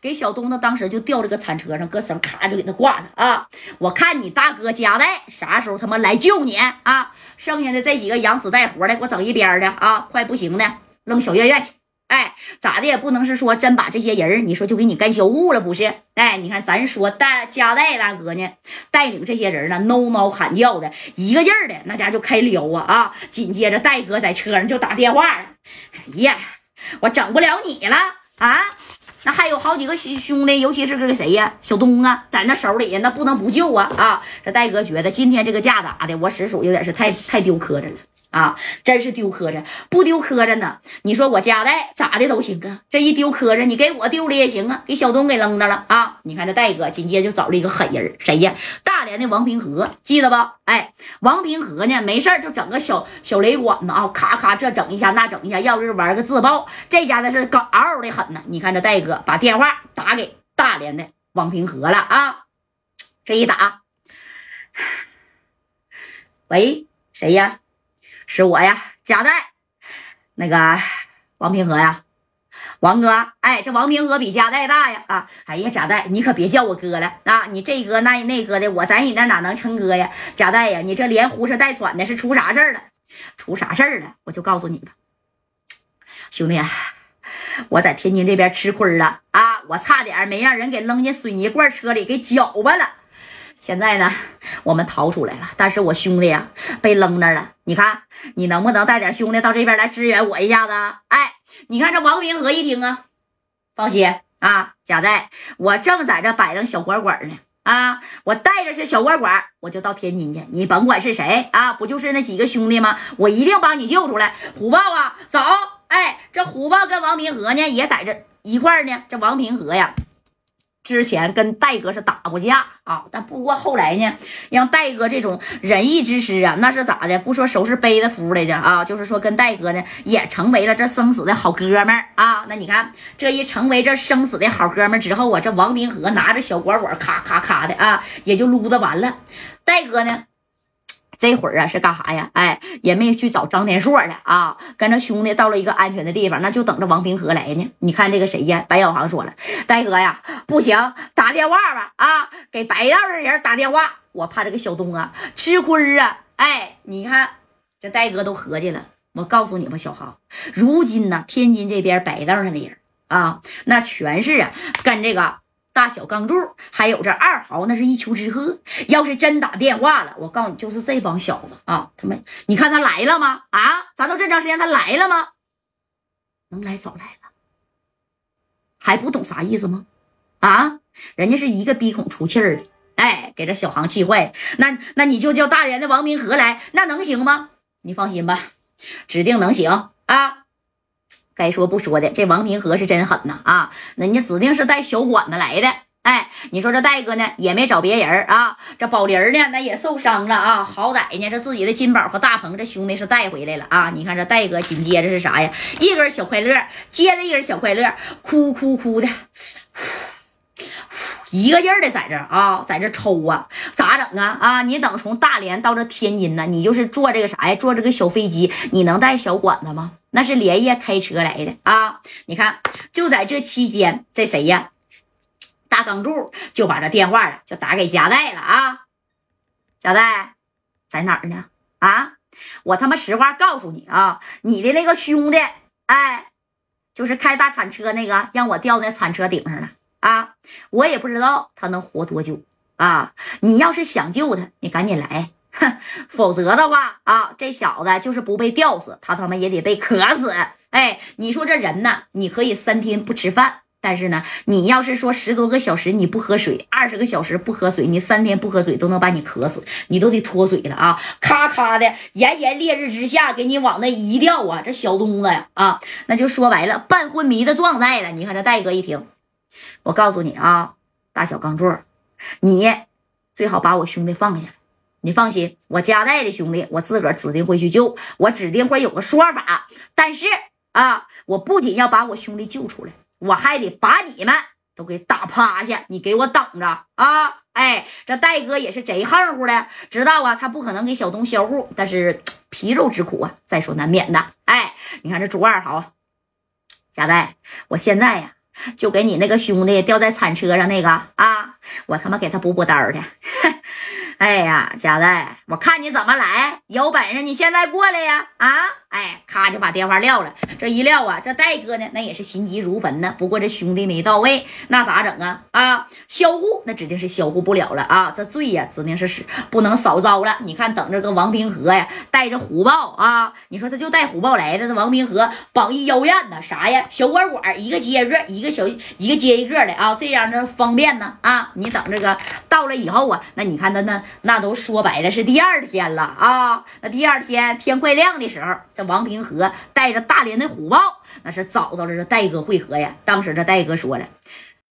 给小东子当时就吊这个铲车上，搁绳咔就给他挂着啊！我看你大哥夹带啥时候他妈来救你啊？剩下的这几个养死带活的，给我整一边的啊！快不行的，扔小院院去。哎，咋的也不能是说真把这些人你说就给你干销户了不是？哎，你看咱说大加代大哥呢，带领这些人呢，嗷嗷喊叫的，一个劲儿的那家就开撩啊啊！紧接着戴哥在车上就打电话了，哎呀，我整不了你了啊！那还有好几个兄兄弟，尤其是这个谁呀，小东啊，在那手里，那不能不救啊啊！这戴哥觉得今天这个架打的，我实属有点是太太丢磕碜了。啊，真是丢磕碜，不丢磕碜呢？你说我家带咋的都行啊，这一丢磕碜，你给我丢了也行啊，给小东给扔那了啊！你看这戴哥紧接着就找了一个狠人，谁呀？大连的王平和，记得不？哎，王平和呢，没事就整个小小雷管子啊，咔咔这整一下那整一下，要不是玩个自爆，这家的是嗷嗷的狠呢。你看这戴哥把电话打给大连的王平和了啊，这一打，喂，谁呀？是我呀，贾代，那个王平和呀，王哥，哎，这王平和比贾代大呀，啊，哎呀，贾代，你可别叫我哥了啊，你这哥那那哥的，我在你那哪能称哥呀？贾代呀，你这连呼哧带喘的，是出啥事儿了？出啥事儿了？我就告诉你吧，兄弟啊，我在天津这边吃亏了啊，我差点没让人给扔进水泥罐车里给搅巴了。现在呢，我们逃出来了，但是我兄弟呀被扔那了。你看，你能不能带点兄弟到这边来支援我一下子？哎，你看这王平和一听啊，放心啊，贾代，我正在这摆弄小管管呢。啊，我带着这小管管，我就到天津去。你甭管是谁啊，不就是那几个兄弟吗？我一定帮你救出来。虎豹啊，走！哎，这虎豹跟王平和呢也在这一块呢。这王平和呀。之前跟戴哥是打过架啊，但不过后来呢，让戴哥这种仁义之师啊，那是咋的？不说收拾杯子服来着啊，就是说跟戴哥呢也成为了这生死的好哥们儿啊。那你看这一成为这生死的好哥们儿之后啊，这王明河拿着小管管咔咔咔的啊，也就撸的完了。戴哥呢？这会儿啊是干啥呀？哎，也没去找张天硕了啊，跟着兄弟到了一个安全的地方，那就等着王平和来呢。你看这个谁呀？白小航说了，戴哥呀，不行，打电话吧啊，给白道的人打电话，我怕这个小东啊吃亏啊。哎，你看这戴哥都合计了，我告诉你吧，小航，如今呢，天津这边白道上的人啊，那全是啊跟这个。大小钢柱，还有这二豪，那是一丘之貉。要是真打电话了，我告诉你，就是这帮小子啊！他们，你看他来了吗？啊，咱都这长时间，他来了吗？能来早来了，还不懂啥意思吗？啊，人家是一个鼻孔出气儿的，哎，给这小航气坏了。那那你就叫大连的王明和来，那能行吗？你放心吧，指定能行啊！该说不说的，这王平和是真狠呐啊！人家指定是带小管子来的。哎，你说这戴哥呢，也没找别人啊。这宝林呢，那也受伤了啊。好歹呢，这自己的金宝和大鹏这兄弟是带回来了啊。你看这戴哥紧接着是啥呀？一根小快乐，接着一根小快乐，哭哭哭的。一个劲儿的在这啊，在这抽啊，咋整啊？啊，你等从大连到这天津呢，你就是坐这个啥呀？坐这个小飞机，你能带小管子吗？那是连夜开车来的啊！你看，就在这期间，这谁呀？大钢柱就把这电话就打给夹带了啊！夹带在哪儿呢？啊，我他妈实话告诉你啊，你的那个兄弟，哎，就是开大铲车那个，让我吊在铲车顶上了。啊，我也不知道他能活多久啊！你要是想救他，你赶紧来，哼，否则的话啊，这小子就是不被吊死，他他妈也得被渴死。哎，你说这人呢？你可以三天不吃饭，但是呢，你要是说十多个小时你不喝水，二十个小时不喝水，你三天不喝水都能把你渴死，你都得脱水了啊！咔咔的，炎炎烈日之下给你往那一吊啊，这小东子呀啊，那就说白了，半昏迷的状态了。你看这戴哥一听。我告诉你啊，大小钢柱，你最好把我兄弟放下来。你放心，我家带的兄弟，我自个儿指定会去救，我指定会有个说法。但是啊，我不仅要把我兄弟救出来，我还得把你们都给打趴下。你给我等着啊！哎，这戴哥也是贼横乎的，知道啊，他不可能给小东销户，但是皮肉之苦啊，在所难免的。哎，你看这朱二豪，贾带，我现在呀。就给你那个兄弟吊在铲车上那个啊，我他妈给他补补刀去。哎呀，贾代，我看你怎么来，有本事你现在过来呀！啊，哎，咔就把电话撂了。这一撂啊，这戴哥呢，那也是心急如焚呢。不过这兄弟没到位，那咋整啊？啊，销户那指定是销户不了了啊！这罪呀，指定是是不能少遭了。你看，等着个王平和呀，带着虎豹啊，你说他就带虎豹来的。这王平和绑一妖艳呢，啥呀？小管管一个接一个，一个小一个接一个的啊，这样的方便呢啊！你等这个到了以后啊，那你看他那。那都说白了是第二天了啊！那第二天天快亮的时候，王平和带着大连的虎豹，那是找到了这戴哥会合呀。当时这戴哥说了。